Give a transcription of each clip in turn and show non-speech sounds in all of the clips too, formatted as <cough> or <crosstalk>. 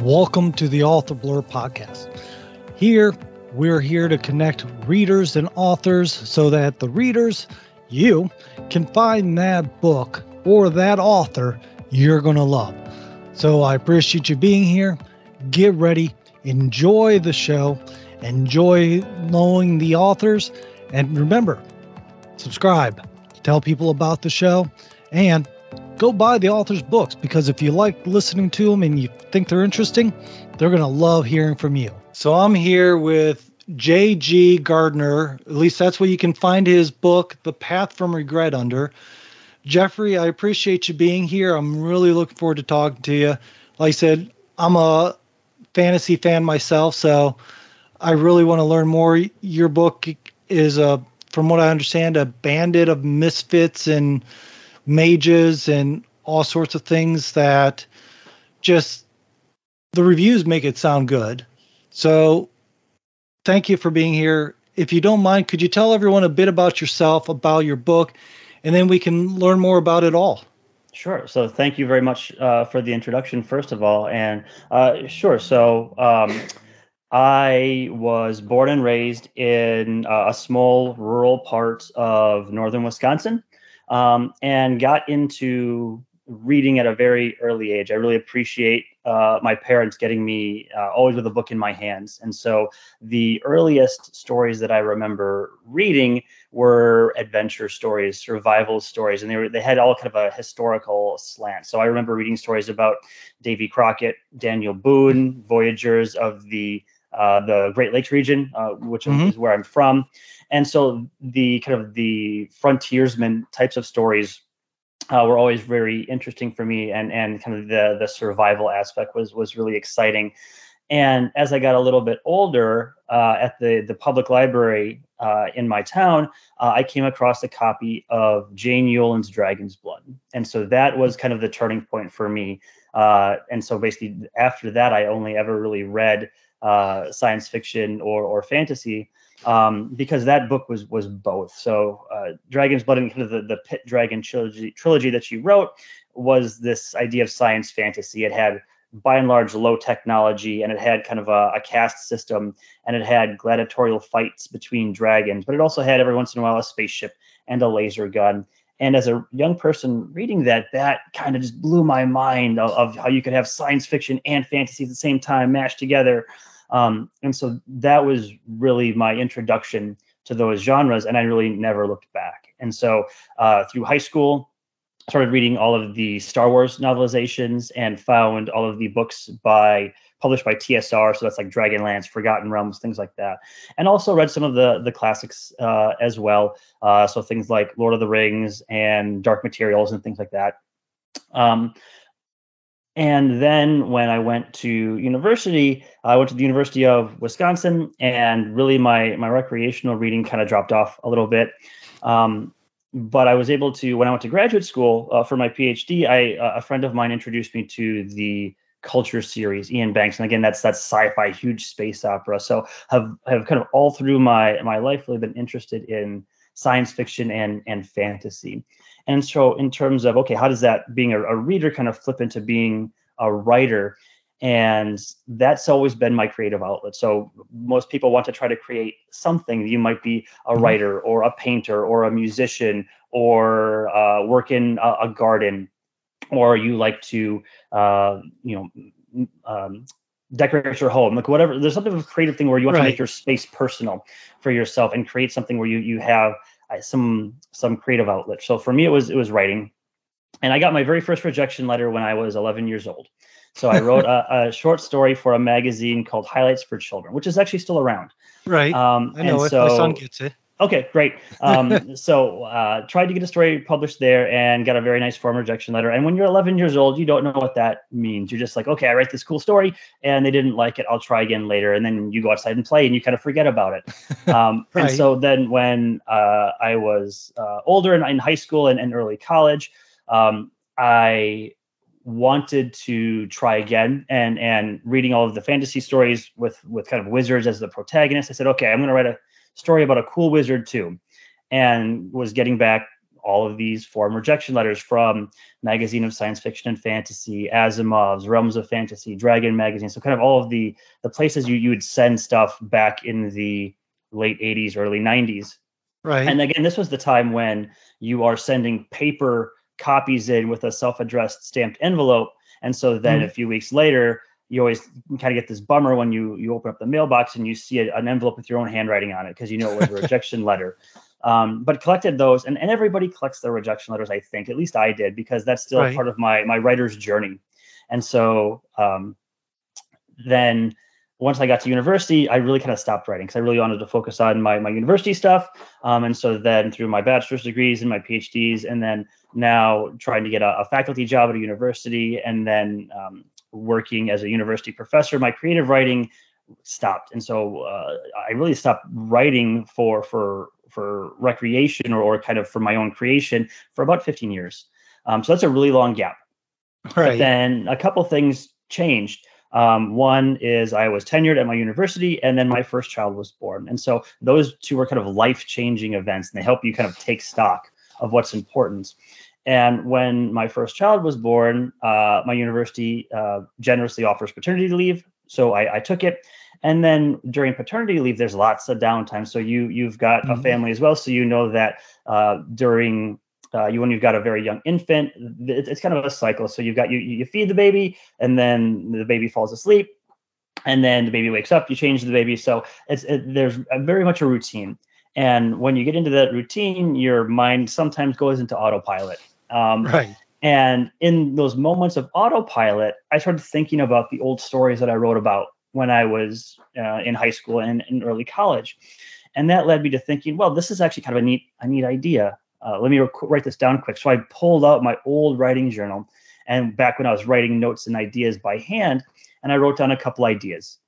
Welcome to the Author Blurb podcast. Here, we're here to connect readers and authors so that the readers, you, can find that book or that author you're going to love. So I appreciate you being here. Get ready, enjoy the show, enjoy knowing the authors, and remember, subscribe, tell people about the show, and go buy the author's books because if you like listening to them and you think they're interesting, they're going to love hearing from you. So I'm here with J.G. Gardner. At least that's where you can find his book, The Path from Regret, under. Jeffery, I appreciate you being here. I'm really looking forward to talking to you. Like I said, I'm a fantasy fan myself, so I really want to learn more. Your book is a, from what I understand, a bandit of misfits and mages and all sorts of things that just the reviews make it sound good. So thank you for being here. If you don't mind, could you tell everyone a bit about yourself, about your book, and then we can learn more about it all? Sure. So thank you very much uh, for the introduction, first of all. And uh, sure. So um, I was born and raised in uh, a small rural part of northern Wisconsin um, and got into reading at a very early age. I really appreciate uh, my parents getting me uh, always with a book in my hands. And so the earliest stories that I remember reading were adventure stories, survival stories, and they were they had all kind of a historical slant. So I remember reading stories about Davy Crockett, Daniel Boone, voyageurs of the the Great Lakes region, uh, which mm-hmm. is where I'm from. And so the kind of the frontiersman types of stories uh, were always very interesting for me, and and kind of the the survival aspect was was really exciting. And as I got a little bit older, uh, at the the public library uh, in my town, uh, I came across a copy of Jane Yolen's Dragon's Blood, and so that was kind of the turning point for me. Uh, and so basically, after that, I only ever really read uh, science fiction or or fantasy um, because that book was was both. So uh, Dragon's Blood and kind of the, the Pit Dragon trilogy trilogy that she wrote was this idea of science fantasy. It had by and large low technology and it had kind of a, a caste system and it had gladiatorial fights between dragons, but it also had every once in a while a spaceship and a laser gun. And as a young person reading that, that kind of just blew my mind of, of how you could have science fiction and fantasy at the same time mashed together. Um, and so that was really my introduction to those genres, and I really never looked back. And so uh, through high school, started reading all of the Star Wars novelizations and found all of the books by published by TSR. So that's like Dragonlance, Forgotten Realms, things like that. And also read some of the the classics uh, as well. Uh, so things like Lord of the Rings and Dark Materials and things like that. Um, and then when I went to university, I went to the University of Wisconsin, and really my my recreational reading kind of dropped off a little bit. Um, but I was able to when I went to graduate school uh, for my PhD. I uh, a friend of mine introduced me to the Culture series, Iain Banks, and again that's that's sci-fi, huge space opera. So have have kind of all through my my life really been interested in science fiction and and fantasy. And so, in terms of okay, how does that being a, a reader kind of flip into being a writer? And that's always been my creative outlet. So most people want to try to create something. You might be a mm-hmm. writer or a painter or a musician or uh, work in a, a, garden, or you like to, uh, you know, um, decorate your home like whatever there's something of a creative thing where you want right. to make your space personal for yourself and create something where you you have some some creative outlet. So for me, it was it was writing, and I got my very first rejection letter when I was 11 years old. So I wrote a, a, short story for a magazine called Highlights for Children, which is actually still around. Right. Um, I know it. So, My son gets it. Okay, great. <laughs> Um, so uh, tried to get a story published there and got a very nice form rejection letter. And when you're 11 years old, you don't know what that means. You're just like, okay, I write this cool story and they didn't like it. I'll try again later. And then you go outside and play and you kind of forget about it. <laughs> Um, right. And so then when uh, I was uh, older and in high school and, and early college, um, I wanted to try again and and reading all of the fantasy stories with with kind of wizards as the protagonist. I said, okay, I'm going to write a story about a cool wizard too, and was getting back all of these form rejection letters from Magazine of Science Fiction and Fantasy, Asimov's, Realms of Fantasy, Dragon Magazine. So kind of all of the the places you you would send stuff back in the late 80s, early 90s. Right. And again, this was the time when you are sending paper copies in with a self-addressed stamped envelope. And so then mm-hmm. a few weeks later, you always kind of get this bummer when you you open up the mailbox and you see a, an envelope with your own handwriting on it because you know it was a rejection <laughs> letter. Um, but collected those, and, and everybody collects their rejection letters. I think at least I did because that's still right. part of my my writer's journey. And so um, then once I got to university, I really kind of stopped writing because I really wanted to focus on my, my university stuff. Um, and so then through my bachelor's degrees and my PhDs, and then now trying to get a, a faculty job at a university, and then um, working as a university professor, my creative writing stopped. And so uh, I really stopped writing for for for recreation or, or kind of for my own creation for about 15 years. Um, so that's a really long gap. Right. But then a couple things changed. Um, one is I was tenured at my university, and then my first child was born. And so those two were kind of life changing events, and they help you kind of take stock of what's important. And when my first child was born, uh, my university uh, generously offers paternity leave, so I, I, took it. And then during paternity leave, there's lots of downtime. So you you've got mm-hmm. a family as well, so you know that uh, during uh, you when you've got a very young infant, it's, it's kind of a cycle. So you've got you you feed the baby, and then the baby falls asleep, and then the baby wakes up. You change the baby, so it's it, there's very much a routine. And when you get into that routine, your mind sometimes goes into autopilot. Um, right. And in those moments of autopilot, I started thinking about the old stories that I wrote about when I was uh, in high school and in early college. And that led me to thinking, well, this is actually kind of a neat, a neat idea. Uh, let me rec- write this down quick. So I pulled out my old writing journal, and back when I was writing notes and ideas by hand, and I wrote down a couple ideas.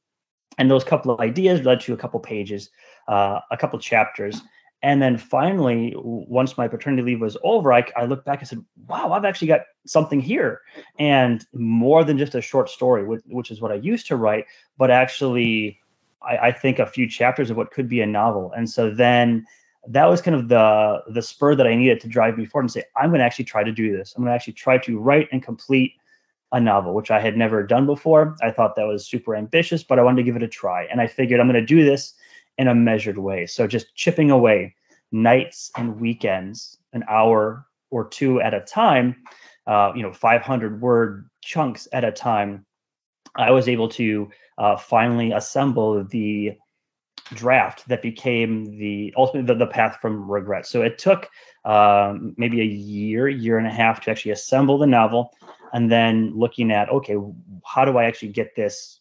And those couple of ideas led to a couple pages, uh, a couple chapters. And then finally, once my paternity leave was over, I, I looked back and said, wow, I've actually got something here. And more than just a short story, which, which is what I used to write, but actually, I, I think a few chapters of what could be a novel. And so then that was kind of the the spur that I needed to drive me forward and say, I'm going to actually try to do this. I'm going to actually try to write and complete a novel, which I had never done before. I thought that was super ambitious, but I wanted to give it a try. And I figured I'm going to do this in a measured way. So just chipping away nights and weekends, an hour or two at a time, uh, you know, 500 word chunks at a time, I was able to uh, finally assemble the draft that became the ultimately the, the path from regret. So it took um, maybe a year, year and a half to actually assemble the novel, and then looking at okay, how do I actually get this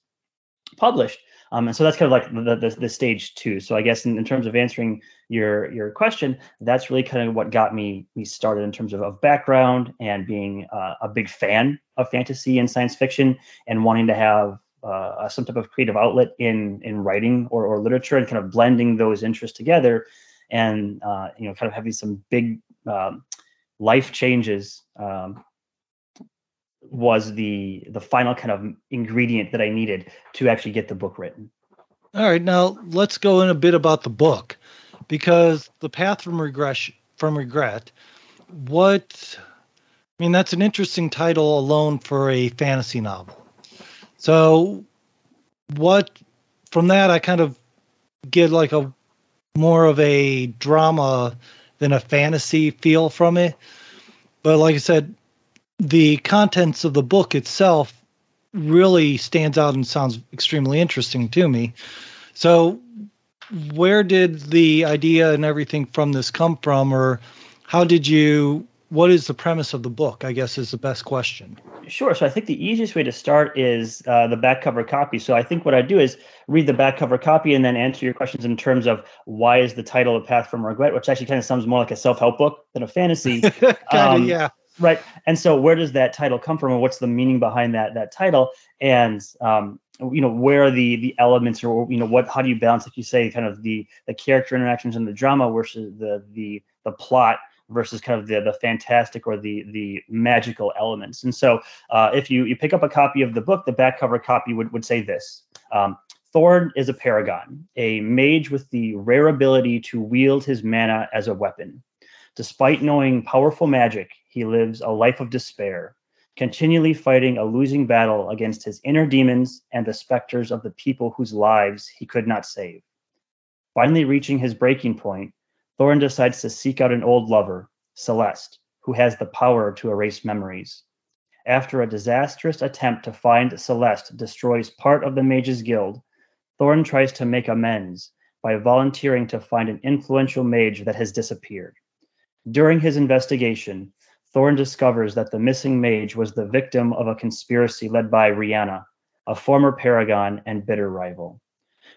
published? Um, and so that's kind of like the, the, the stage two. So I guess in, in, terms of answering your your question, that's really kind of what got me me started in terms of, of background and being uh, a big fan of fantasy and science fiction and wanting to have uh, some type of creative outlet in in writing or, or literature and kind of blending those interests together and uh, you know kind of having some big um, life changes um, was the the final kind of ingredient that I needed to actually get the book written. All right, now let's go in a bit about the book because the path from regression from regret. What I mean, that's an interesting title alone for a fantasy novel. So, what from that I kind of get like a more of a drama than a fantasy feel from it. But like I said, the contents of the book itself really stands out and sounds extremely interesting to me. So, where did the idea and everything from this come from, or how did you? What is the premise of the book? I guess is the best question. Sure. So I think the easiest way to start is uh, the back cover copy. So I think what I do is read the back cover copy and then answer your questions in terms of why is the title "A Path from Regret," which actually kind of sounds more like a self-help book than a fantasy. <laughs> kind of, um, yeah. Right. And so where does that title come from and what's the meaning behind that that title? And um, you know, where are the the elements or you know, what how do you balance, like you say, kind of the the character interactions and the drama versus the the the plot versus kind of the the fantastic or the the magical elements. And so uh, if you you pick up a copy of the book, the back cover copy would, would say this. Um, Thorn is a paragon, a mage with the rare ability to wield his mana as a weapon. Despite knowing powerful magic, he lives a life of despair, continually fighting a losing battle against his inner demons and the specters of the people whose lives he could not save. Finally, reaching his breaking point, Thorin decides to seek out an old lover, Celeste, who has the power to erase memories. After a disastrous attempt to find Celeste destroys part of the Mages Guild, Thorin tries to make amends by volunteering to find an influential mage that has disappeared. During his investigation, Thorin discovers that the missing mage was the victim of a conspiracy led by Rihanna, a former paragon and bitter rival.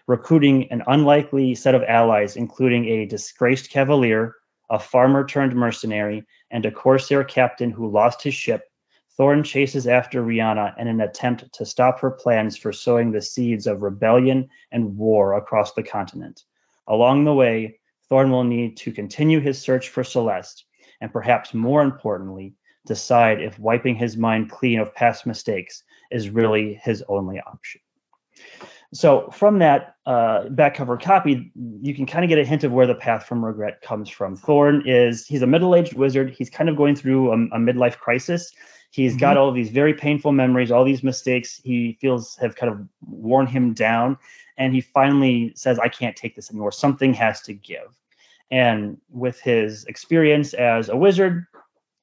Recruiting an unlikely set of allies, including a disgraced cavalier, a farmer turned mercenary, and a corsair captain who lost his ship, Thorin chases after Rihanna in an attempt to stop her plans for sowing the seeds of rebellion and war across the continent. Along the way, Thorin will need to continue his search for Celeste, and perhaps more importantly, decide if wiping his mind clean of past mistakes is really his only option. So, from that uh, back cover copy, you can kind of get a hint of where the path from regret comes from. Thorin is he's a middle-aged wizard. He's kind of going through a, a midlife crisis. He's mm-hmm. got all these very painful memories, all these mistakes he feels have kind of worn him down and he finally says, I can't take this anymore. Something has to give. And with his experience as a wizard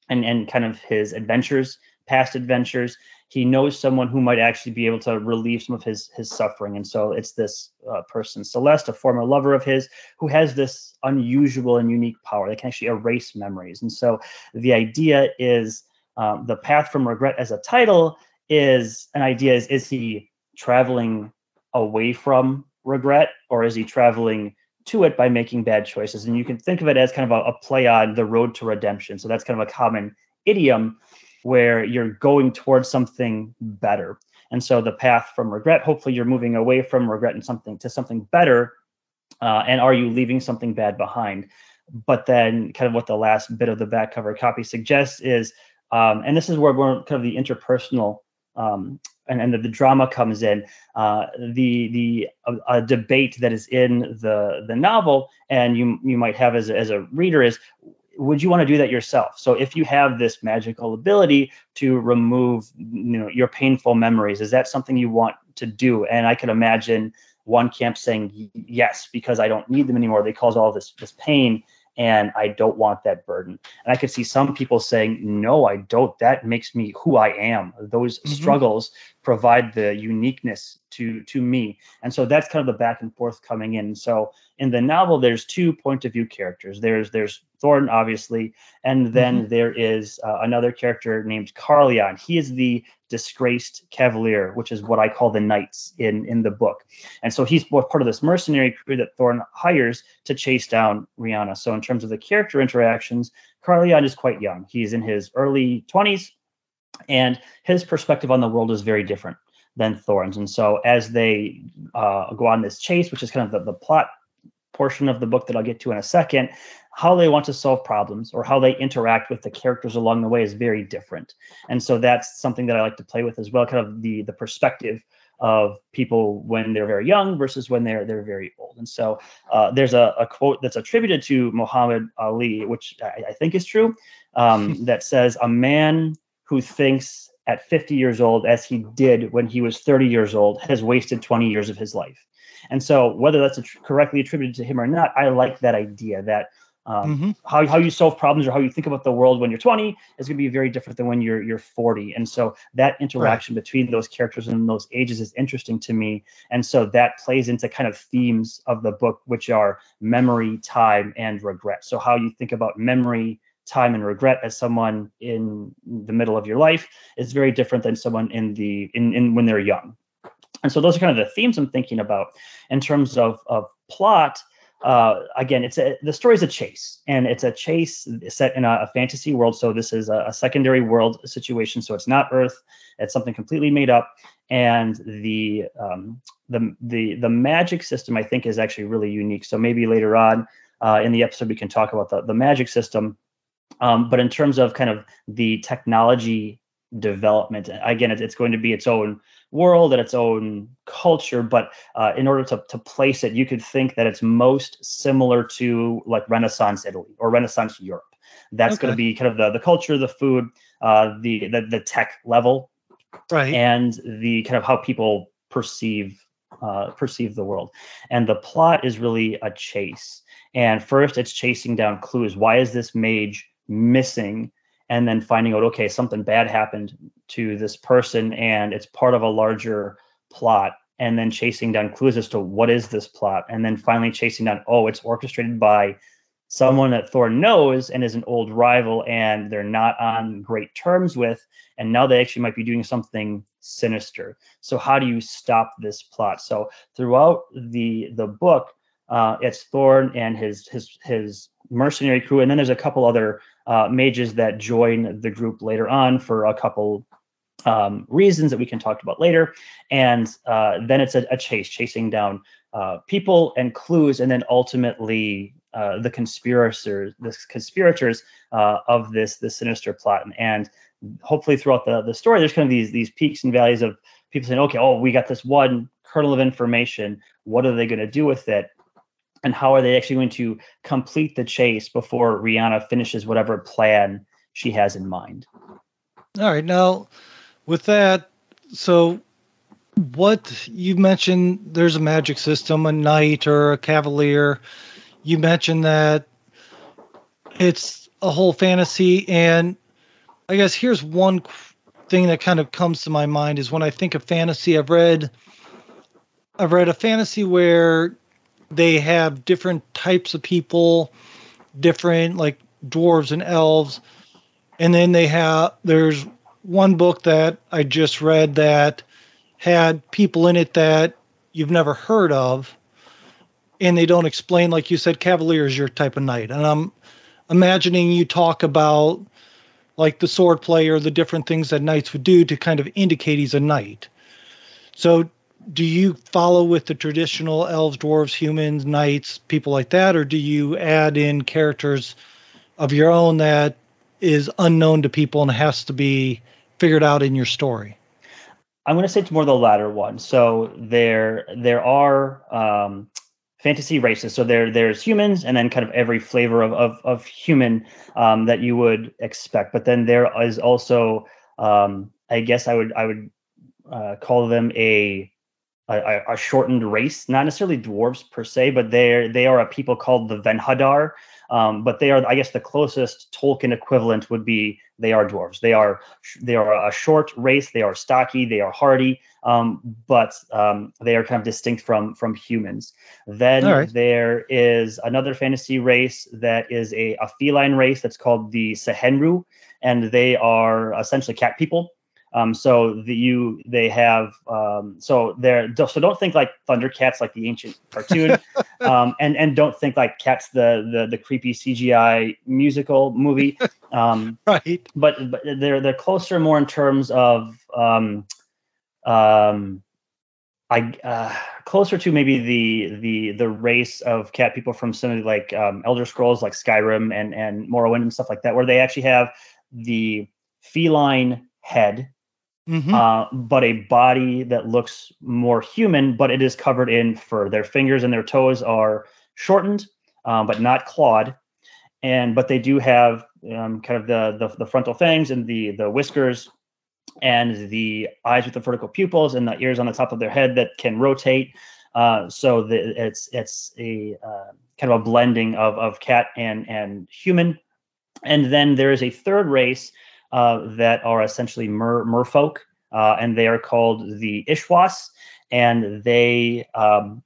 and, and kind of his adventures, past adventures, he knows someone who might actually be able to relieve some of his his suffering. And so it's this uh, person, Celeste, a former lover of his, who has this unusual and unique power that can actually erase memories. And so the idea is um, the path from regret as a title is an idea is is he traveling away from regret or is he traveling to it by making bad choices. And you can think of it as kind of a, a, play on the road to redemption. So that's kind of a common idiom where you're going towards something better. And so the path from regret hopefully you're moving away from regret and something to something better uh, and are you leaving something bad behind? But then kind of what the last bit of the back cover copy suggests is um, and this is where we're kind of the interpersonal um, and, and the, the, drama comes in, uh, the the a, a, debate that is in the the novel, and you you might have as a, as a reader is, would you want to do that yourself? So if you have this magical ability to remove you know your painful memories, is that something you want to do? And I could imagine one camp saying yes because I don't need them anymore. They cause all this this pain, and I don't want that burden. And I could see some people saying, no, I don't. That makes me who I am. Those mm-hmm. struggles provide the uniqueness to to me. And so that's kind of the back and forth coming in. So in the novel, there's two point of view characters. There's there's Thorin, obviously, and then mm-hmm. there is uh, another character named Carleon. He is the disgraced cavalier, which is what I call the knights in in the book. And so he's part of this mercenary crew that Thorin hires to chase down Rihanna. So in terms of the character interactions, Carleon is quite young. He's in his early 20s, and his perspective on the world is very different than Thorin's. And so as they uh, go on this chase, which is kind of the, the plot portion of the book that I'll get to in a second, how they want to solve problems or how they interact with the characters along the way is very different. And so that's something that I like to play with as well, kind of the the perspective of people when they're very young versus when they're they're very old. And so uh, there's a, a, quote that's attributed to Muhammad Ali, which I, I think is true, um, <laughs> that says, "A man who thinks at 50 years old as he did when he was 30 years old has wasted 20 years of his life." And so, whether that's correctly attributed to him or not, I like that idea that um, mm-hmm. how, how you solve problems or how you think about the world when you're 20 is going to be very different than when you're you're 40. And so that interaction right. between those characters and those ages is interesting to me. And so that plays into kind of themes of the book, which are memory, time, and regret. So how you think about memory, time and regret as someone in the middle of your life is very different than someone in the in, in when they're young and so those are kind of the themes I'm thinking about in terms of, of plot. Uh, again, it's a, the story is a chase, and it's a chase set in a, a fantasy world. So this is a, a, secondary world situation. So it's not Earth; it's something completely made up. And the um, the the the magic system, I think, is actually really unique. So maybe later on uh, in the episode we can talk about the the magic system. Um, but in terms of kind of the technology development, again, it's, it's going to be its own world and its own culture but uh, in order to, to place it you could think that it's most similar to like renaissance italy or renaissance europe That's Okay. going to be kind of the the culture, the food, uh, the, the the tech level, Right. and the kind of how people perceive uh, perceive the world. And the plot is really a chase. And first, it's chasing down clues. Why is this mage missing? And then finding out, okay, something bad happened to this person, and it's part of a larger plot. And then chasing down clues as to what is this plot, and then finally chasing down, oh, it's orchestrated by someone that Thor knows and is an old rival, and they're not on great terms with and now they actually might be doing something sinister so how do you stop this plot so throughout the the book uh, it's thorn and his his his mercenary crew and then there's a couple other uh, mages that join the group later on for a couple um, reasons that we can talk about later. And uh, then it's a, a chase chasing down uh, people and clues and then ultimately uh, the conspirators the conspirators uh, of this this sinister plot. And hopefully throughout the, the story there's kind of these these peaks and valleys of people saying okay oh we got this one kernel of information. What are they going to do with it and how are they actually going to complete the chase before rihanna finishes whatever plan she has in mind All right. Now, with that, so what you mentioned, there's a magic system, a knight or a cavalier. You mentioned that it's a whole fantasy. And I guess here's one thing that kind of comes to my mind is when I think of fantasy, I've read. I've read a fantasy where they have different types of people, different like dwarves and elves, and then they have there's one book that I just read that had people in it that you've never heard of, and they don't explain like you said, Cavalier is your type of knight, and I'm imagining you talk about like the sword play or the different things that knights would do to kind of indicate he's a knight. So do you follow with the traditional elves, dwarves, humans, knights, people like that, or do you add in characters of your own that is unknown to people and has to be figured out in your story? i'm going to say it's more the latter one. So there there are um, fantasy races. So there there's humans and then kind of every flavor of of, of human um, that you would expect. But then there is also um, i guess i would i would uh, call them a a, a shortened race, not necessarily dwarves per se, but they're they are a people called the Venhadar. Um, but they are, I guess, the closest Tolkien equivalent would be they are dwarves. They are they are a short race. They are stocky. They are hardy. Um, but um, they are kind of distinct from from humans. Then right. there is another fantasy race that is a, a feline race that's called the Sehenru, and they are essentially cat people. Um, so the, you they have um, so they're so don't think like Thundercats like the ancient cartoon, <laughs> um, and and don't think like Cats the the the creepy CGI musical movie. <laughs> Um, Right. but, but they're they're closer more in terms of um, um, I uh, closer to maybe the the the race of cat people from some of the, like um, Elder Scrolls, like Skyrim and and Morrowind and stuff like that, where they actually have the feline head, Mhm. uh, but a body that looks more human, but it is covered in fur. Their fingers and their toes are shortened, um, but not clawed, and but they do have um, kind of the, the the frontal fangs and the the whiskers and the eyes with the vertical pupils and the ears on the top of their head that can rotate. Uh, so the, it's it's a uh, kind of a blending of of cat and and human. And then there is a third race uh, that are essentially mer merfolk, uh, and they are called the Ishwas, and they um,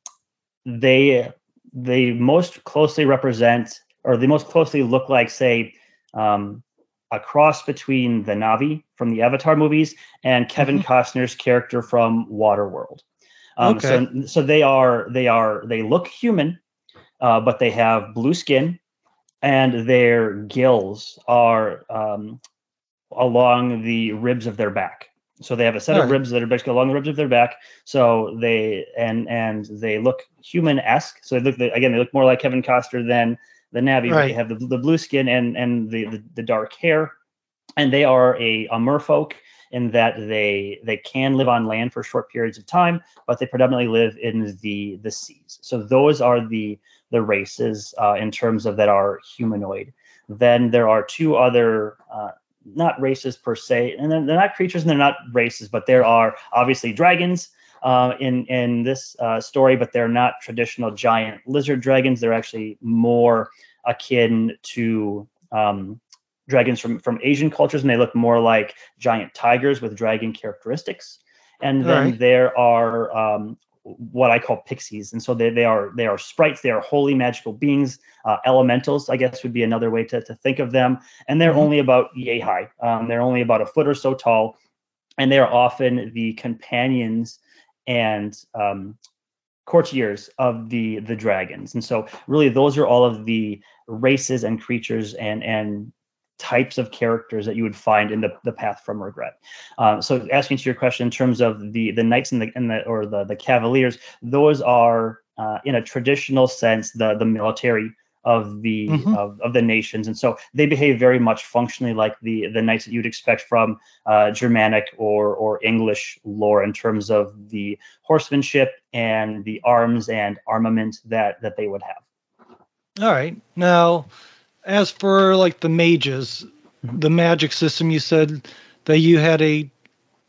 they they most closely represent or they most closely look like say um, a cross between the Na'vi from the Avatar movies and Kevin Costner's character from Waterworld. Um, So so they are they are they look human, uh, but they have blue skin, and their gills are um, along the ribs of their back. So they have a set of ribs that are basically along the ribs of their back. So they and and they look human-esque. So they look again they look more like Kevin Costner than the Na'vi. Right. They have the, the blue skin and and the, the the dark hair, and they are a, a merfolk in that they they can live on land for short periods of time, but they predominantly live in the the seas. So those are the the races uh, in terms of that are humanoid. then there are two other uh, not races per se, and they're, they're, not creatures and they're not races, but there are obviously dragons uh, in in this uh, story, but they're not traditional giant lizard dragons. They're actually more akin to um, dragons from from Asian cultures, and they look more like giant tigers with dragon characteristics. And then right. there are um, what I call pixies, and so they, they are they are sprites. They are wholly magical beings. Uh, elementals, I guess, would be another way to, to think of them. And they're mm-hmm. only about yay high. Um, they're only about a foot or so tall, and they are often the companions and um, courtiers of the the dragons. And so, really, those are all of the races and creatures and and types of characters that you would find in the, the path from regret. Uh, so asking to your question in terms of the the knights and the, and the or the the cavaliers, those are uh, in a traditional sense the the military of the mm-hmm. of, of the nations and so they behave very much functionally like the the knights that you'd expect from uh, germanic or or english lore in terms of the horsemanship and the arms and armament that that they would have all right now as for like the mages, mm-hmm. the magic system, you said that you had a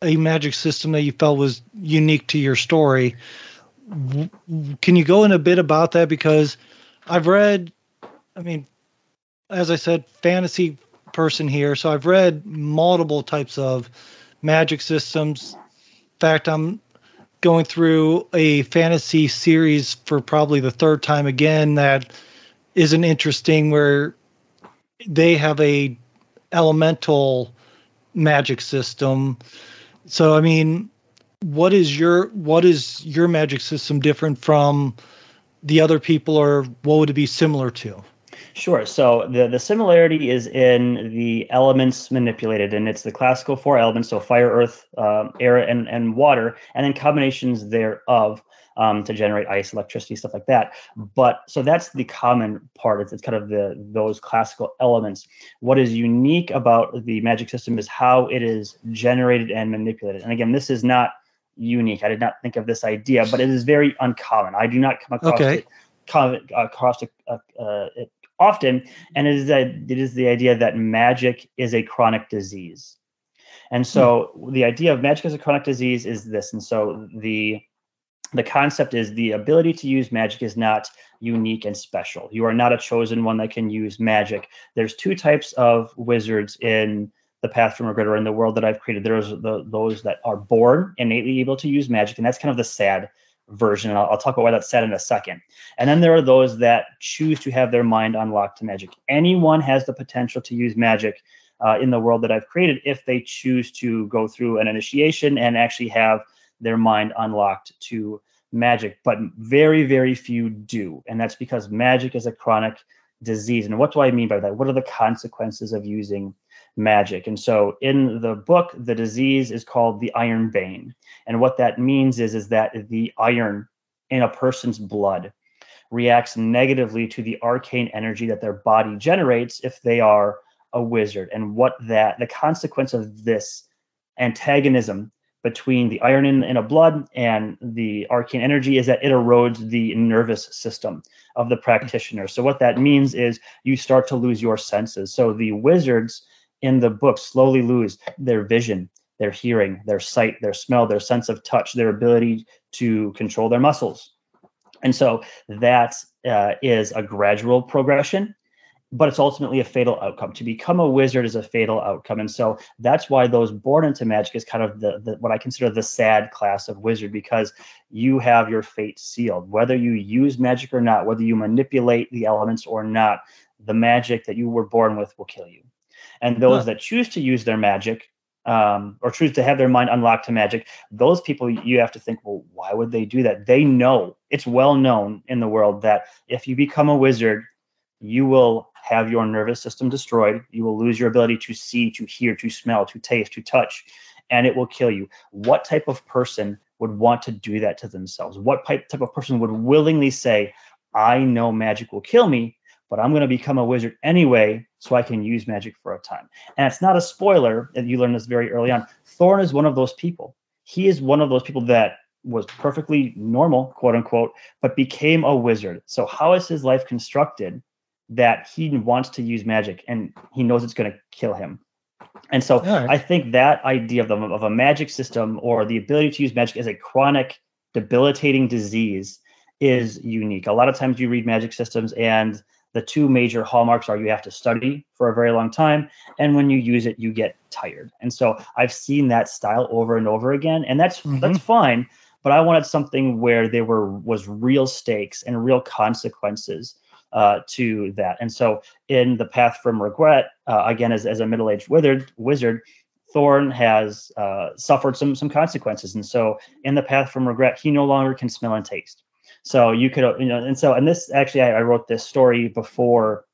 a magic system that you felt was unique to your story. Can you go in a bit about that? Because I've read, I mean, as I said, fantasy person here, so I've read multiple types of magic systems. In fact, I'm going through a fantasy series for probably the third time again that isn't interesting where they have a elemental magic system. So I mean, what is your what is your magic system different from the other people, or what would it be similar to? Sure. So the, the similarity is in the elements manipulated, and it's the classical four elements, so fire, earth, uh, air, and, and water, and then combinations thereof um, to generate ice, electricity, stuff like that. But so that's the common part. It's, it's kind of the those classical elements. What is unique about the magic system is how it is generated and manipulated. And again, this is not unique. I did not think of this idea, but it is very uncommon. I do not come across okay. it, come across it, uh, uh, it often, and it is that it is the idea that magic is a chronic disease. And so hmm. the idea of magic as a chronic disease is this. And so the the concept is the ability to use magic is not unique and special. You are not a chosen one that can use magic. There's two types of wizards in the path from regret or in the world that I've created. There's the, those that are born innately able to use magic, and that's kind of the sad version. I'll, I'll, talk about why that's sad in a second. And then there are those that choose to have their mind unlocked to magic. Anyone has the potential to use magic uh, in the world that I've created if they choose to go through an initiation and actually have their mind unlocked to magic, but very, very few do. And that's because magic is a chronic disease. And what do I mean by that? What are the consequences of using magic? And so in the book, the disease is called the iron bane. And what that means is, is that the iron in a person's blood reacts negatively to the arcane energy that their body generates if they are a wizard. And what that, the consequence of this antagonism between the iron in, in a blood and the arcane energy is that it erodes the nervous system of the practitioner. So what that means is you start to lose your senses. So the wizards in the book slowly lose their vision, their hearing, their sight, their smell, their sense of touch, their ability to control their muscles. And so that uh, is a gradual progression but it's ultimately a fatal outcome. To become a wizard is a fatal outcome, and so that's why those born into magic is kind of the, the what I consider the sad class of wizard because you have your fate sealed. Whether you use magic or not, whether you manipulate the elements or not, the magic that you were born with will kill you. And those huh. that choose to use their magic um, or choose to have their mind unlocked to magic, those people you have to think, well, why would they do that? They know it's well known in the world that if you become a wizard, you will have your nervous system destroyed. You will lose your ability to see, to hear, to smell, to taste, to touch, and it will kill you. What type of person would want to do that to themselves? What type of person would willingly say, I know magic will kill me, but I'm going to become a wizard anyway so I can use magic for a time? And it's not a spoiler, that you learn this very early on. Thorin is one of those people. He is one of those people that was perfectly normal, quote unquote, but became a wizard. So, how is his life constructed? That he wants to use magic and he knows it's going to kill him. And so right. I think that idea of, the, of a magic system or the ability to use magic as a chronic, debilitating disease is unique. A lot of times you read magic systems and the two major hallmarks are you have to study for a very long time and when you use it you get tired. And so I've seen that style over and over again and that's Mhm. that's fine, but I wanted something where there were was real stakes and real consequences uh, to that. And so in the path from regret, uh, again as, as a middle-aged wizard, wizard, Thorn has uh, suffered some some consequences. And so in the path from regret, he no longer can smell and taste. So you could, you know, and so and this actually I, I wrote this story before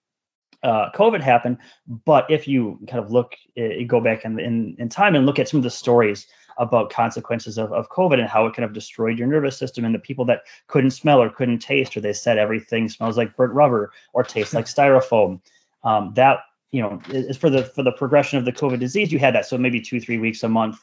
uh, COVID happened. But if you kind of look, uh, go back in, in in time and look at some of the stories about consequences of, of COVID and how it kind of destroyed your nervous system and the people that couldn't smell or couldn't taste, or they said everything smells like burnt rubber or tastes <laughs> like styrofoam. Um, that you know is for the for the progression of the COVID disease. You had that, so maybe two three weeks a month,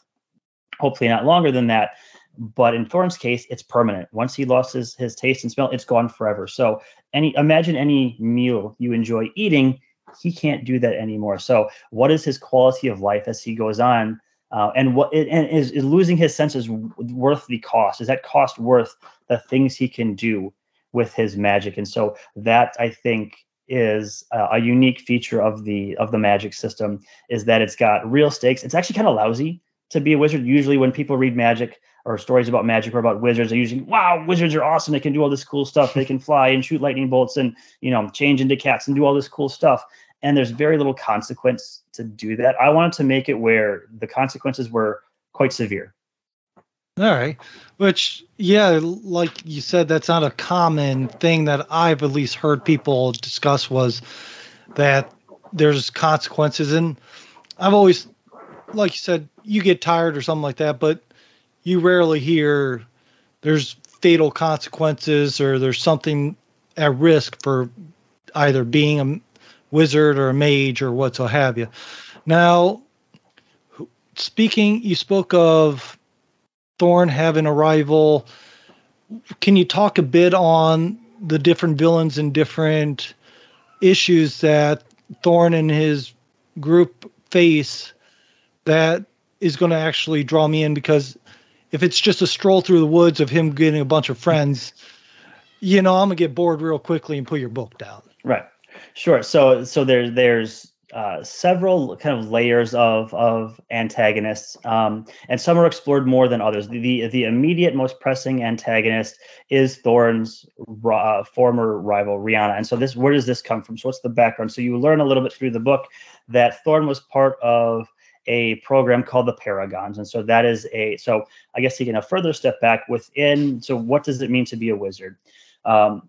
hopefully not longer than that. But in Thorn's case, it's permanent. Once he lost his his taste and smell, it's gone forever. So any imagine any meal you enjoy eating, he can't do that anymore. So what is his quality of life as he goes on? Uh, and what and is, is losing his senses worth the cost? Is that cost worth the things he can do with his magic? And so that I think is uh, a unique feature of the of the magic system is that it's got real stakes. It's actually kind of lousy to be a wizard. Usually, when people read magic or stories about magic or about wizards, they usually wow, wizards are awesome. They can do all this cool stuff. They can fly and shoot lightning bolts and you know change into cats and do all this cool stuff and there's very little consequence to do that. I wanted to make it where the consequences were quite severe. All right. Which, yeah, like you said, that's not a common thing that I've at least heard people discuss was that there's consequences. And I've always, like you said, you get tired or something like that, but you rarely hear there's fatal consequences or there's something at risk for either being a wizard or a mage or what so have you. Now, speaking, you spoke of Thorn having a rival. Can you talk a bit on the different villains and different issues that Thorn and his group face that is going to actually draw me in? Because if it's just a stroll through the woods of him getting a bunch of friends, you know, I'm gonna get bored real quickly and put your book down. Right. Sure. So so there's there's uh, several kind of layers of of antagonists, um, and some are explored more than others. The, the, immediate, most pressing antagonist is Thorn's uh, former rival Rihanna. And so this, where does this come from? So what's the background? So you learn a little bit through the book that Thorn was part of a program called the Paragons, and so that is a. So I guess taking a further step back within. So what does it mean to be a wizard? Um,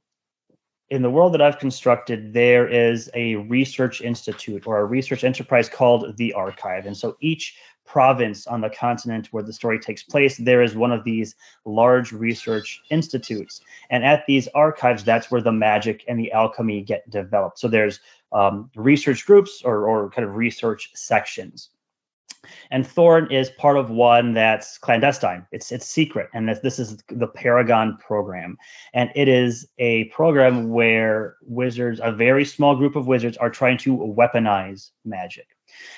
in the world that I've constructed, there is a research institute or a research enterprise called the Archive. And so each province on the continent where the story takes place, there is one of these large research institutes. And at these archives, that's where the magic and the alchemy get developed. So there's um, research groups or, or kind of research sections. And Thorn is part of one that's clandestine. It's it's secret, and this, this is the Paragon program, and it is a program where wizards, a very small group of wizards, are trying to weaponize magic.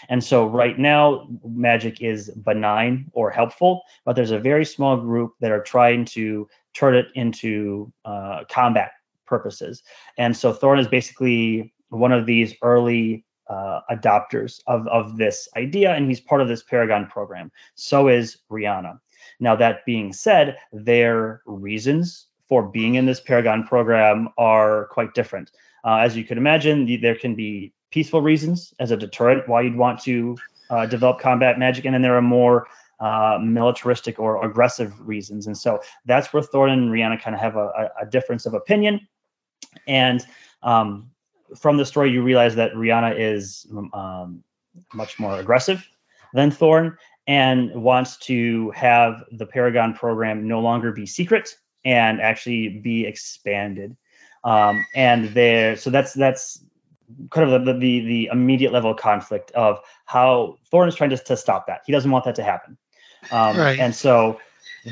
And so right now, magic is benign or helpful, but there's a very small group that are trying to turn it into uh, combat purposes. And so Thorn is basically one of these early uh, adopters of, of this idea, and he's part of this Paragon program. So is Rihanna. Now, that being said, their reasons for being in this Paragon program are quite different. Uh, as you can imagine, there can be peaceful reasons as a deterrent why you'd want to uh, develop combat magic, and then there are more uh, militaristic or aggressive reasons. And so that's where Thorn and Rihanna kind of have a, a difference of opinion. And um, from the story, you realize that Rihanna is um, much more aggressive than Thorn and wants to have the Paragon program no longer be secret and actually be expanded. Um, and there, so that's that's kind of the, the the immediate level of conflict of how Thorn is trying to, to stop that. He doesn't want that to happen. Um, Right. And so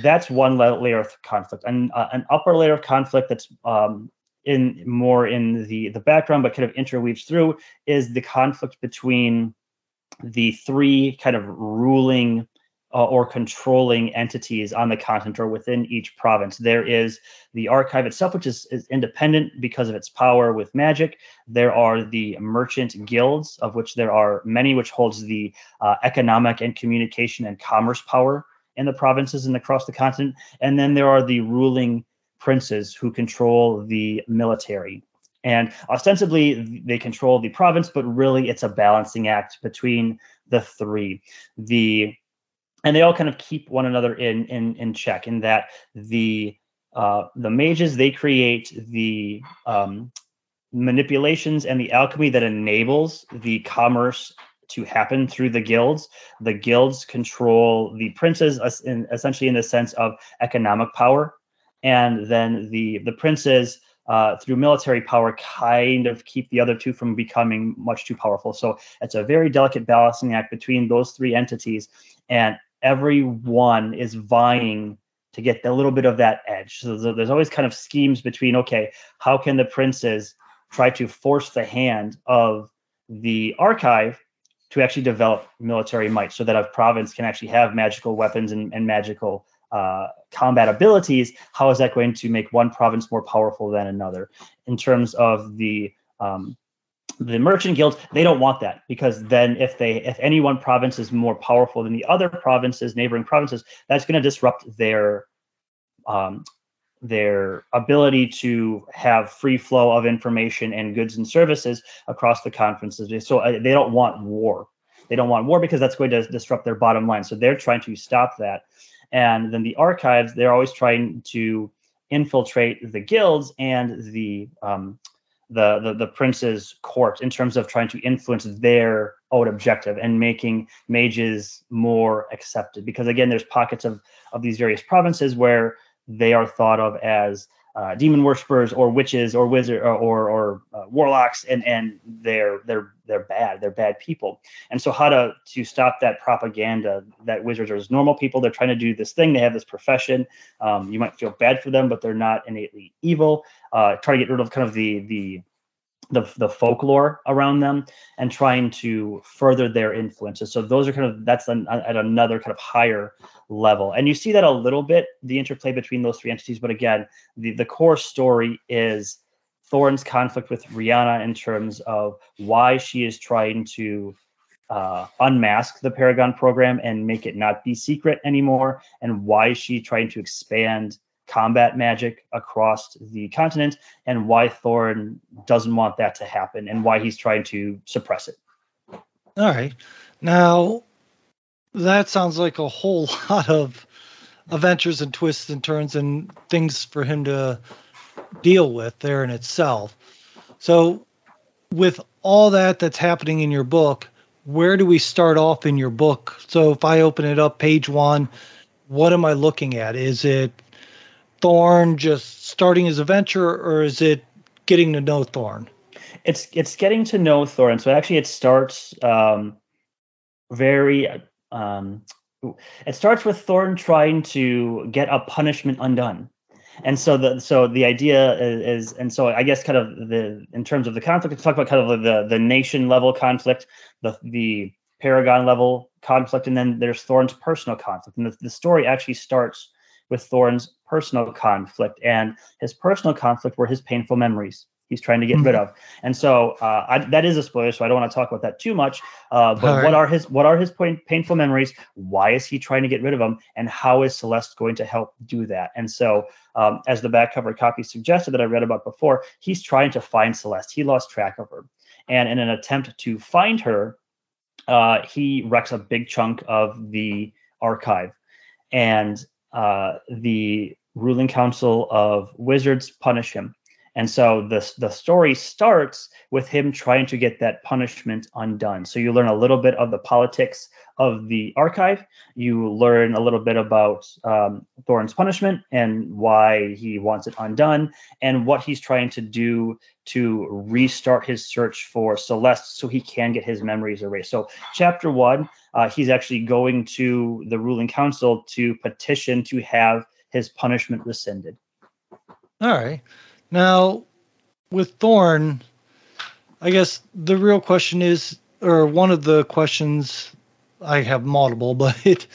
that's one layer of conflict. And uh, an upper layer of conflict that's um, in more in the the background, but kind of interweaves through, is the conflict between the three kind of ruling uh, or controlling entities on the continent or within each province. There is the archive itself, which is, is independent because of its power with magic. There are the merchant guilds, of which there are many, which holds the uh, economic and communication and commerce power in the provinces and across the continent. And then there are the ruling princes who control the military. And ostensibly, they control the province, but really it's a balancing act between the three. The and they all kind of keep one another in in in check. In that the uh, the mages they create the um, manipulations and the alchemy that enables the commerce to happen through the guilds. The guilds control the princes, in, essentially in the sense of economic power, and then the the princes. Uh, through military power, kind of keep the other two from becoming much too powerful. So it's a very delicate balancing act between those three entities. And everyone is vying to get a little bit of that edge. So there's always kind of schemes between, okay, how can the princes try to force the hand of the archive to actually develop military might so that a province can actually have magical weapons and, and magical uh, combat abilities? How is that going to make one province more powerful than another? In terms of the um, the merchant guilds they don't want that because then if they if any one province is more powerful than the other provinces neighboring provinces that's going to disrupt their um, their ability to have free flow of information and goods and services across the conferences so uh, they don't want war they don't want war because that's going to disrupt their bottom line so they're trying to stop that and then the archives they're always trying to infiltrate the guilds and the um, the, the the prince's court in terms of trying to influence their own objective and making mages more accepted. Because again there's pockets of of these various provinces where they are thought of as uh, demon worshippers or witches or wizard or or, or uh, warlocks and and they're they're they're bad. They're bad people. And so how to to stop that propaganda that wizards are just normal people they're trying to do this thing they have this profession um, you might feel bad for them but they're not innately evil. Uh, try to get rid of kind of the the the, the folklore around them and trying to further their influences. So those are kind of that's an, at another kind of higher level, and you see that a little bit the interplay between those three entities. But again, the the core story is Thorin's conflict with Rihanna in terms of why she is trying to uh, unmask the Paragon program and make it not be secret anymore, and why she trying to expand combat magic across the continent and why Thorin doesn't want that to happen and why he's trying to suppress it. All right. Now, that sounds like a whole <laughs> lot of adventures and twists and turns and things for him to deal with there in itself. So, with all that that's happening in your book, where do we start off in your book? So, if I open it up, page one, what am I looking at? Is it Thorin just starting his adventure, or is it getting to know Thorn? It's it's getting to know Thorn. So actually, it starts um, very. Um, it starts with Thorn trying to get a punishment undone, and so the so the idea is, is, and so I guess kind of the in terms of the conflict, let's talk about kind of the the nation level conflict, the the Paragon level conflict, and then there's Thorn's personal conflict, and the, the story actually starts with Thorin's personal conflict, and his personal conflict were his painful memories. He's trying to get rid of, and so uh, I, that is a spoiler. So I don't want to talk about that too much. Uh, but right. what are his what are his point, painful memories? Why is he trying to get rid of them? And how is Celeste going to help do that? And so, um, as the back cover copy suggested that I read about before, he's trying to find Celeste. He lost track of her, and in an attempt to find her, uh, he wrecks a big chunk of the archive, and uh, the ruling council of wizards punish him. And so the, the story starts with him trying to get that punishment undone. So you learn a little bit of the politics of the archive. You learn a little bit about um, Thorin's punishment and why he wants it undone, and what he's trying to do to restart his search for Celeste so he can get his memories erased. So, chapter one, uh, he's actually going to the ruling council to petition to have his punishment rescinded. All right. Now, with Thorn, I guess the real question is, or one of the questions, I have multiple, <laughs> but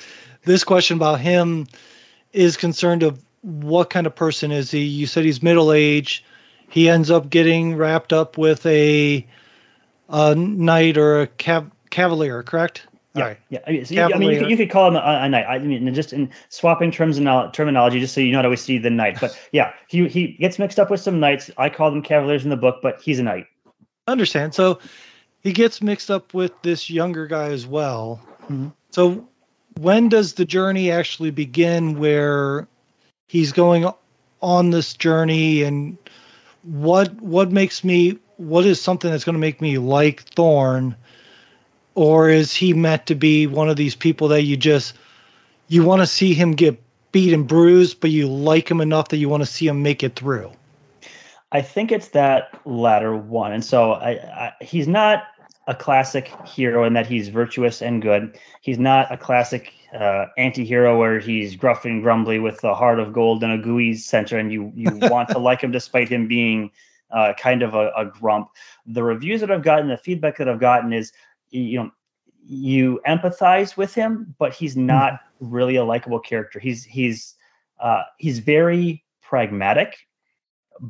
this question about him is concerned of what kind of person is he? You said he's middle aged. He ends up getting wrapped up with a, a knight or a cav- cavalier, correct? Yeah, right. yeah. I mean, so you, I mean you, could, you, could, call him a, a, knight. I mean, just in swapping terms and terminology, just so you know how we see the knight. But <laughs> yeah, he he gets mixed up with some knights. I call them cavaliers in the book, but he's a knight. Understand? So he gets mixed up with this younger guy as well. Mm-hmm. So when does the journey actually begin? Where he's going on this journey, and what what makes me what is something that's going to make me like Thorn? Or is he meant to be one of these people that you just you want to see him get beat and bruised, but you like him enough that you want to see him make it through? I think it's that latter one, and so I, I, he's not a classic hero in that he's virtuous and good. He's not a classic uh, anti-hero where he's gruff and grumbly with a heart of gold and a gooey center, and you you <laughs> want to like him despite him being uh, kind of a, a, grump. The reviews that I've gotten, the feedback that I've gotten is you know you empathize with him, but he's hmm. not really a likable character. He's he's uh, he's very pragmatic,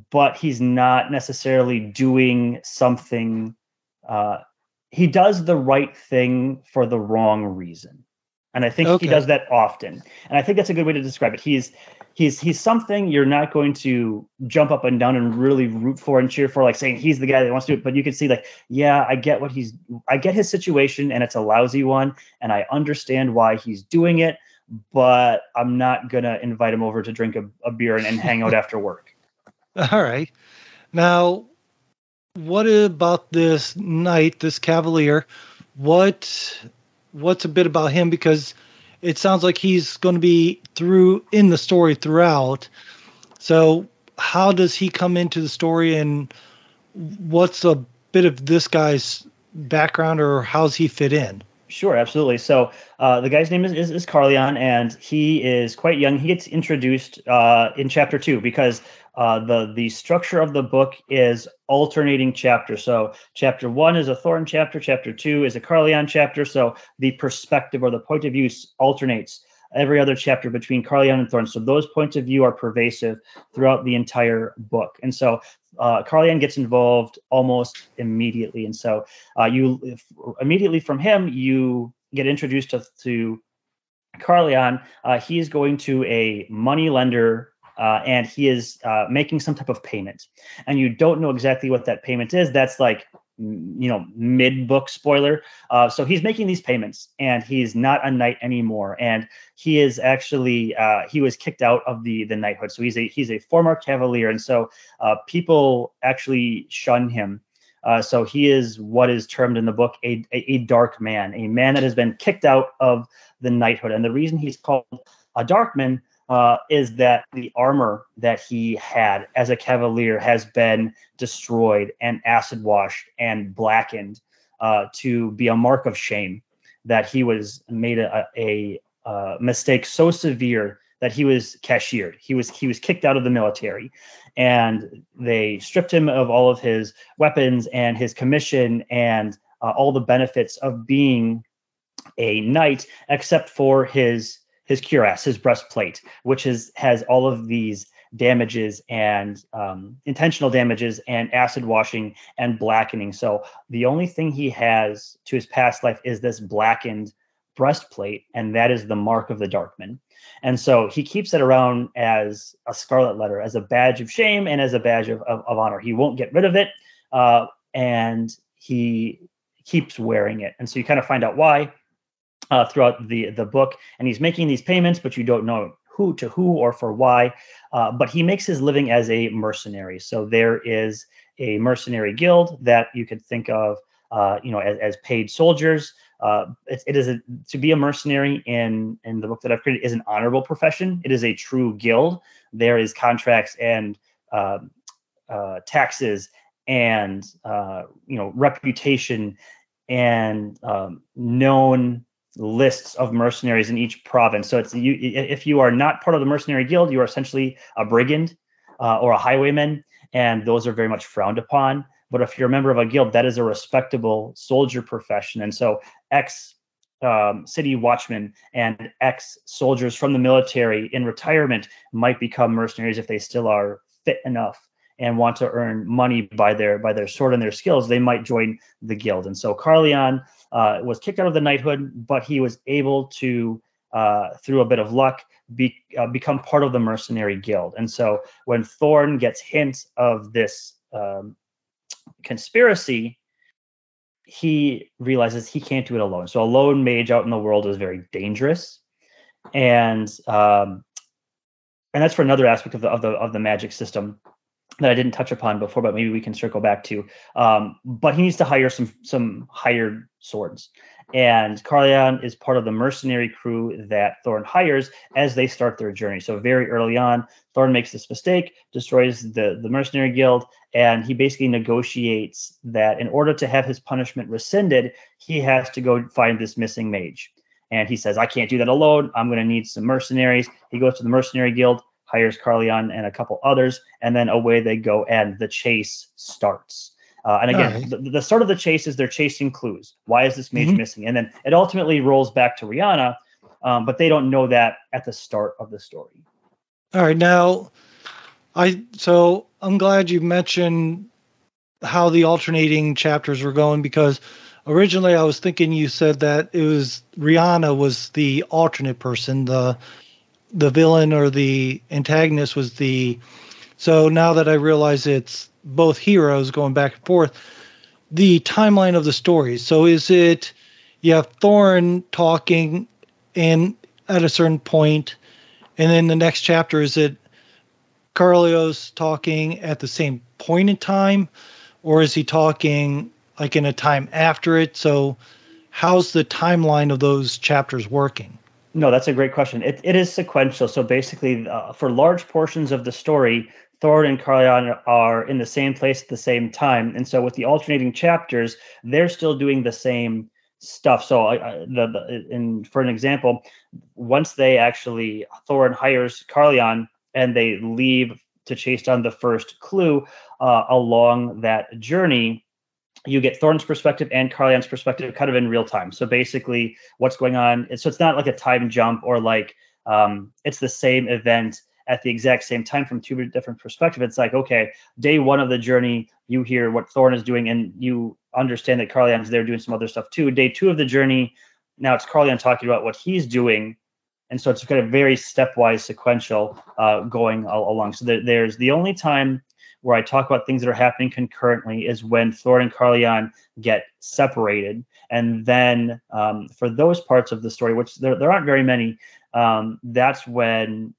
but he's not necessarily doing something. Uh, he does the right thing for the wrong reason, and I think okay. he does that often. And I think that's a good way to describe it. He's he's he's something you're not going to jump up and down and really root for and cheer for, like saying he's the guy that wants to do it. But you can see, like, yeah, I get what he's, I get his situation, and it's a lousy one, and I understand why he's doing it. But I'm not gonna invite him over to drink a, a beer and, and hang out after work. <laughs> All right. Now, what about this knight, this cavalier? What what's a bit about him? Because it sounds like he's going to be through in the story throughout. So how does he come into the story and what's a bit of this guy's background or how's he fit in? Sure, absolutely. So uh, the guy's name is, is, is Carleon, and he is quite young. He gets introduced uh, in chapter two because uh, the the structure of the book is alternating chapters. So chapter one is a Thorn chapter, chapter two is a Carleon chapter. So the perspective or the point of view alternates every other chapter between Carleon and Thorn. So those points of view are pervasive throughout the entire book. And so uh, Carleon gets involved almost immediately. And so uh, you if, immediately from him, you get introduced to, to Carleon. Uh, he is going to a money lender uh, and he is uh, making some type of payment, and you don't know exactly what that payment is. That's like you know mid book spoiler. Uh, so he's making these payments and he's not a knight anymore. And he is actually uh, he was kicked out of the the knighthood. So he's a he's a former cavalier. And so uh, people actually shun him. Uh, so he is what is termed in the book a, a, a dark man a man that has been kicked out of the knighthood. And the reason he's called a dark man uh, is that the armor that he had as a cavalier has been destroyed and acid washed and blackened uh, to be a mark of shame that he was made a, a, a, mistake so severe that he was cashiered. He was he was kicked out of the military, and they stripped him of all of his weapons and his commission and uh, all the benefits of being a knight, except for his his cuirass, his breastplate, which is has all of these damages and um, intentional damages and acid washing and blackening. So the only thing he has to his past life is this blackened breastplate, and that is the mark of the Darkman. And so he keeps it around as a scarlet letter, as a badge of shame and as a badge of, of, of honor. He won't get rid of it, uh, and he keeps wearing it. And so you kind of find out why uh, throughout the the book, and he's making these payments, but you don't know who to who or for why. Uh, but he makes his living as a mercenary. So there is a mercenary guild that you could think of, uh, you know, as, as paid soldiers. Uh, it, it is a, to be a mercenary in in the book that I've created is an honorable profession. It is a true guild. There is contracts and um, uh, taxes and uh, you know reputation and um, known lists of mercenaries in each province. So it's you if you are not part of the mercenary guild, you are essentially a brigand. uh, or a highwayman, and those are very much frowned upon. But if you're a member of a guild, that is a respectable soldier profession. And so, ex um, city watchmen and ex soldiers from the military in retirement might become mercenaries if they still are fit enough and want to earn money by their by their sword and their skills. They might join the guild. And so Carleon uh, was kicked out of the knighthood, but he was able to, uh, through a bit of luck, be, uh, become part of the mercenary guild. And so when Thorn gets hints of this um, conspiracy, he realizes he can't do it alone. So a lone mage out in the world is very dangerous, and um, and that's for another aspect of the of the of the magic system that I didn't touch upon before, but maybe we can circle back to. Um, but he needs to hire some some hired swords, and Carleon is part of the mercenary crew that Thorn hires as they start their journey. So very early on, Thorn makes this mistake, destroys the the mercenary guild, and he basically negotiates that in order to have his punishment rescinded, he has to go find this missing mage. And he says, I can't do that alone. I'm going to need some mercenaries. He goes to the mercenary guild hires Carleon and a couple others, and then away they go, and the chase starts. Uh, and again, right. the, the, start of the chase is they're chasing clues. Why is this mage mm-hmm. missing? And then it ultimately rolls back to Rihanna, um, but they don't know that at the start of the story. All right, now, I so I'm glad you mentioned how the alternating chapters were going because originally I was thinking you said that it was Rihanna was the alternate person, the the villain or the antagonist was the so now that I realize it's both heroes going back and forth, the timeline of the stories. So is it you have Thorn talking and at a certain point, and then the next chapter is it Carlos talking at the same point in time, or is he talking like in a time after it? So how's the timeline of those chapters working? No, that's a great question. It, it is sequential. So basically, uh, for large portions of the story, Thorn and Carleon are in the same place at the same time, and so with the alternating chapters, they're still doing the same stuff. So, uh, the, the in for an example, once they actually Thorn hires Carleon and they leave to chase down the first clue uh, along that journey, you get Thorn's perspective and Carleon's perspective kind of in real time. So basically, what's going on? So it's not like a time jump or like um, it's the same event at the exact same time from two different perspectives. It's like okay, day one of the journey, you hear what Thorn is doing, and you understand that Carleon's there doing some other stuff too. Day two of the journey, now it's Carleon talking about what he's doing. And so it's kind of very stepwise sequential uh, going along. So there, there's the only time where I talk about things that are happening concurrently is when Thorn and Carleon get separated. And then um, for those parts of the story, which there, there aren't very many, um, that's when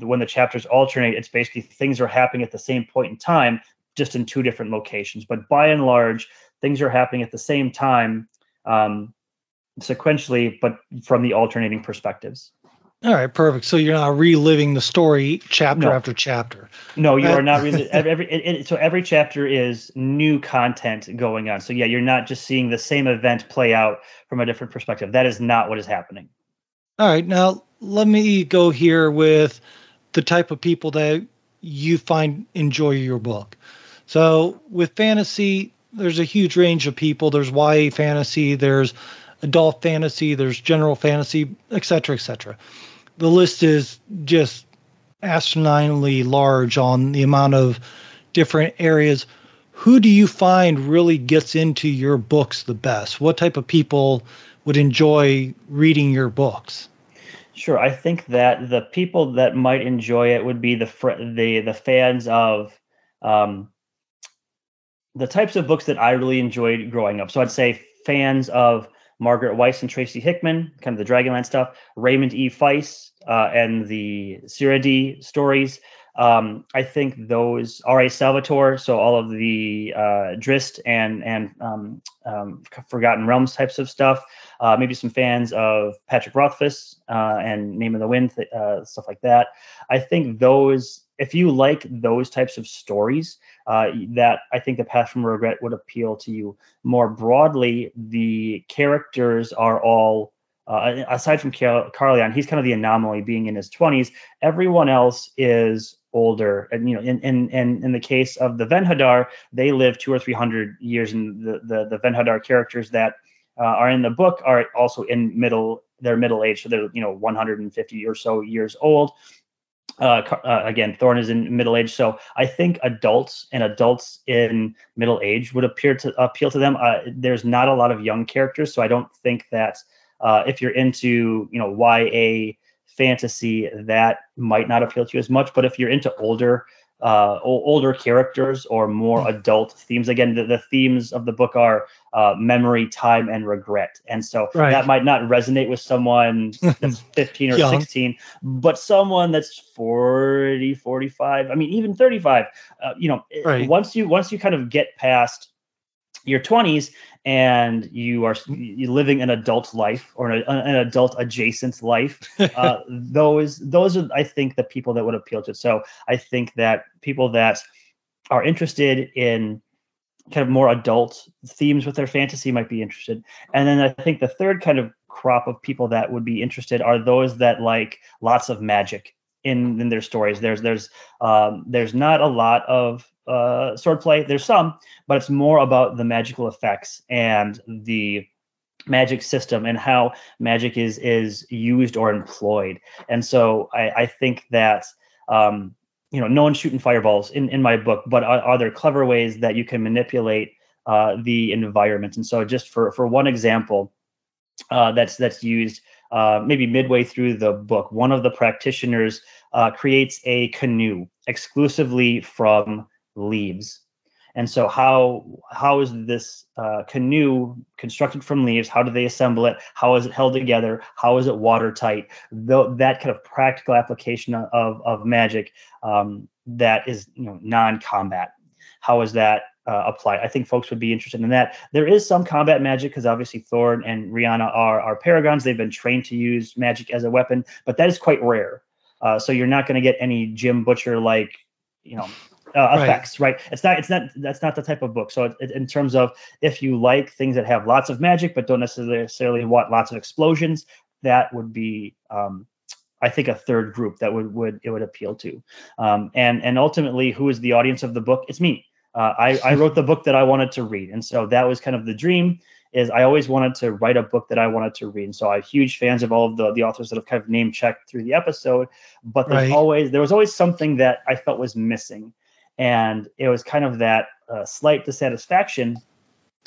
when the chapters alternate. It's basically things are happening at the same point in time, just in two different locations. But by and large, things are happening at the same time um, sequentially, but from the alternating perspectives. All right, perfect. So you're not reliving the story chapter no. after chapter. No, you are uh, not really. <laughs> every it, it, so every chapter is new content going on. So yeah, you're not just seeing the same event play out from a different perspective. That is not what is happening. All right, now let me go here with the type of people that you find enjoy your book. So with fantasy, there's a huge range of people. There's YA fantasy, there's adult fantasy, there's general fantasy, etc., etc the list is just astronomically large on the amount of different areas. Who do you find really gets into your books the best? What type of people would enjoy reading your books? Sure, I think that the people that might enjoy it would be the fr- the the fans of um, the types of books that I really enjoyed growing up. So I'd say fans of Margaret Weis and Tracy Hickman, kind of the Dragonlance stuff, Raymond E. Feist, uh, and the Siradi stories. Um, I think those R.A. Salvatore, so all of the uh, Drizzt and and um, um, Forgotten Realms types of stuff. Uh, maybe some fans of Patrick Rothfuss uh, and Name of the Wind, uh, stuff like that. I think those, if you like those types of stories, uh, that I think the Path from Regret would appeal to you. More broadly, the characters are all uh, aside from Car- Carleon, he's kind of the anomaly being in his 20s. Everyone else is older. And you know, in in in, in the case of the Venhadar, they live two or three hundred years, and the the, the Venhadar characters that uh, are in the book are also in middle they're middle age, so they're you know 150 or so years old. Uh, uh, again, Thorn is in middle age, so I think adults and adults in middle age would appear to appeal to them. Uh, there's not a lot of young characters, so I don't think that uh, if you're into you know YA fantasy, that might not appeal to you as much. But if you're into older uh, older characters or more hmm. adult themes. Again, the, the themes of the book are uh, memory, time, and regret. And so right. that might not resonate with someone that's <laughs> 15 or 16, but someone that's 40, 45, I mean, even 35, uh, you know, right. once you, once you kind of get past your 20s and you are you living an adult life or an, an adult adjacent life uh, <laughs> those those are i think the people that would appeal to it so i think that people that are interested in kind of more adult themes with their fantasy might be interested and then i think the third kind of crop of people that would be interested are those that like lots of magic in in their stories there's there's um, there's not a lot of uh, swordplay. There's some, but it's more about the magical effects and the magic system and how magic is is used or employed. And so I, I think that um, you know no one's shooting fireballs in in my book, but are, are there clever ways that you can manipulate uh, the environment? And so just for for one example, uh, that's that's used. Uh, maybe midway through the book, one of the practitioners uh, creates a canoe exclusively from leaves. And so, how how is this uh, canoe constructed from leaves? How do they assemble it? How is it held together? How is it watertight? That kind of practical application of of magic um, that is you know non-combat. How is that uh, applied? I think folks would be interested in that. There is some combat magic because obviously Thorn and Rihanna are are paragons. They've been trained to use magic as a weapon, but that is quite rare. Uh, so you're not going to get any Jim Butcher like you know uh, effects, right. right. It's not. It's not. That's not the type of book. So, it, it, in terms of if you like things that have lots of magic but don't necessarily want lots of explosions, that would be, um, I think, a third group that would would it would appeal to. Um, and and ultimately, who is the audience of the book? It's me. Uh, I I wrote the book that I wanted to read, and so that was kind of the dream. Is I always wanted to write a book that I wanted to read, and so I'm huge fans of all of the the authors that have kind of name checked through the episode. But there's right. always there was always something that I felt was missing and it was kind of that uh, slight dissatisfaction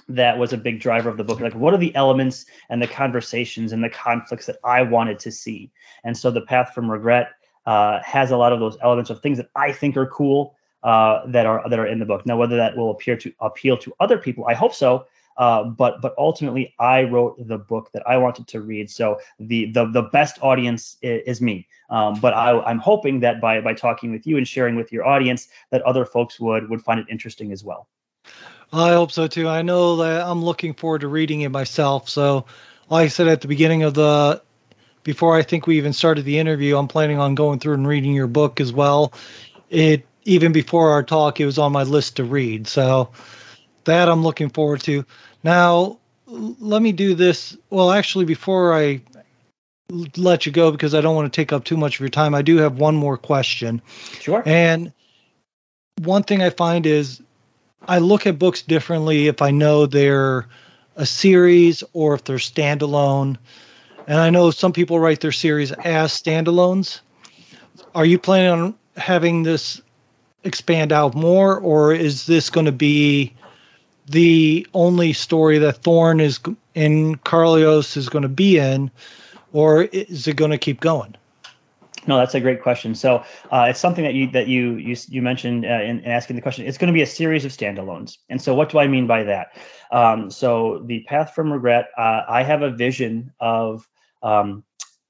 that was a big driver of the book. Like what are the elements and the conversations and the conflicts that i wanted to see? And so the path from regret uh, has a lot of those elements of things that i think are cool uh, that are that are in the book. Now whether that will appear to appeal to other people i hope so uh, but but ultimately, I wrote the book that I wanted to read. So the the the best audience is, is me. Um, but I, I'm hoping that by by talking with you and sharing with your audience, that other folks would would find it interesting as well. I hope so too. I know that I'm looking forward to reading it myself. So, like I said at the beginning of the before I think we even started the interview, I'm planning on going through and reading your book as well. It even before our talk, it was on my list to read. So that I'm looking forward to. Now, let me do this. Well, actually, before I let you go, because I don't want to take up too much of your time, I do have one more question. Sure. And one thing I find is I look at books differently if I know they're a series or if they're standalone. And I know some people write their series as standalones. Are you planning on having this expand out more, or is this going to be the only story that Thorn is in Carlios is going to be in, or is it going to keep going? No, that's a great question. So uh, it's something that you that you you, you mentioned uh, in, in, asking the question. It's going to be a series of standalones. And so, what do I mean by that? Um, so the path from regret. Uh, I have a vision of um,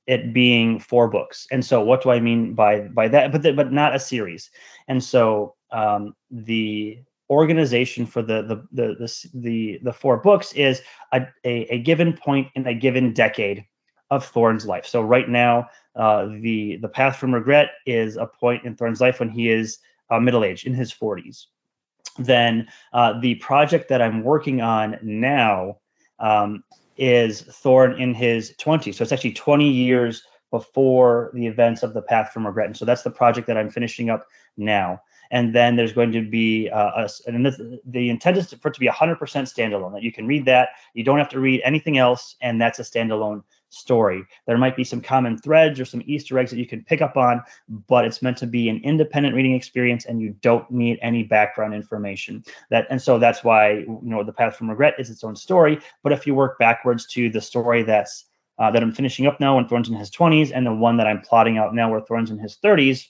it being four books. And so, what do I mean by by that? But the, but not a series. And so um, the organization for the the the the, the, the four books is a, a, a, given point in a given decade of Thorn's life. So right now, uh, the the path from regret is a point in Thorn's life when he is uh, middle aged in his 40s. Then uh, the project that I'm working on now um, is Thorn in his 20s. So it's actually 20 years before the events of the Path from Regret. And so that's the project that I'm finishing up now. And then there's going to be uh, a, and this, the intent is for it to be 100% standalone. That you can read that, you don't have to read anything else, and that's a standalone story. There might be some common threads or some Easter eggs that you can pick up on, but it's meant to be an independent reading experience, and you don't need any background information. That and so that's why you know the Path from Regret is its own story. But if you work backwards to the story that's uh, that I'm finishing up now when Thorn's in his 20s, and the one that I'm plotting out now where Thorn's in his 30s,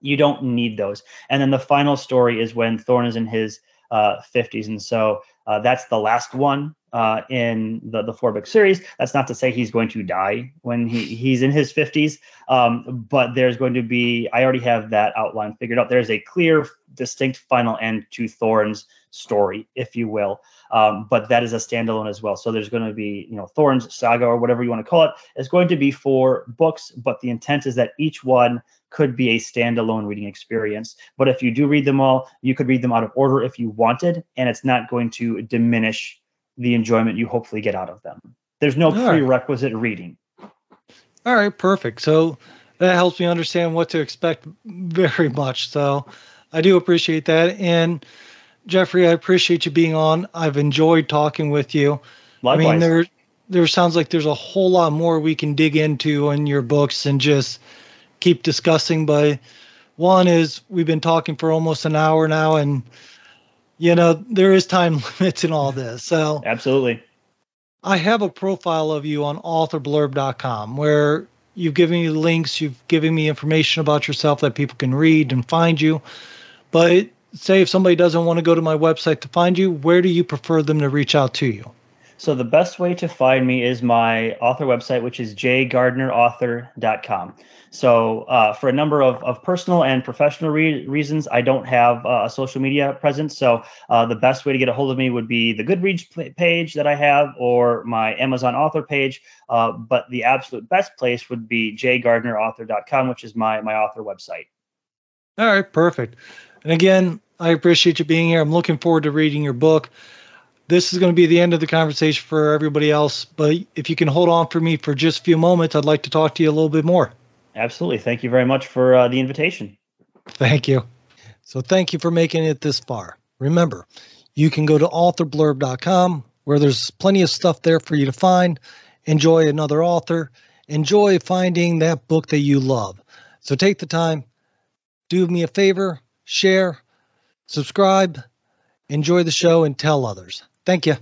you don't need those. And then the final story is when Thorn is in his uh, 50s, and so uh, that's the last one uh, in the the four book series. That's not to say he's going to die when he he's in his 50s, um, but there's going to be. I already have that outline figured out. There's a clear, distinct final end to Thorn's story, if you will. Um, but that is a standalone as well. So there's going to be, you know, Thorn's saga or whatever you want to call it is going to be four books, but the intent is that each one could be a standalone reading experience. But if you do read them all, you could read them out of order if you wanted, and it's not going to diminish the enjoyment you hopefully get out of them. There's no all prerequisite right. reading. All right, perfect. So that helps me understand what to expect very <laughs> much. So I do appreciate that. And Jeffery, I appreciate you being on. I've enjoyed talking with you. Likewise. I mean, there there sounds like there's a whole lot more we can dig into in your books and just keep discussing. But one is we've been talking for almost an hour now, and you know there is time <laughs> limits in all this. So absolutely, I have a profile of you on authorblurb.com where you've given me links, you've given me information about yourself that people can read and find you. But say if somebody doesn't want to go to my website to find you, where do you prefer them to reach out to you? So the best way to find me is my author website, which is jgardnerauthor.com. So uh, for a number of, of personal and professional re- reasons, I don't have uh, a social media presence. So uh, the best way to get a hold of me would be the Goodreads page that I have or my Amazon author page. Uh, but the absolute best place would be jgardnerauthor.com, which is my, my author website. All right, perfect. And again, I appreciate you being here. I'm looking forward to reading your book. This is going to be the end of the conversation for everybody else, but if you can hold on for me for just a few moments, I'd like to talk to you a little bit more. Absolutely. Thank you very much for uh, the invitation. Thank you. So, thank you for making it this far. Remember, you can go to authorblurb.com where there's plenty of stuff there for you to find. Enjoy another author. Enjoy finding that book that you love. So, take the time, do me a favor, share, subscribe, enjoy the show, and tell others. Thank you.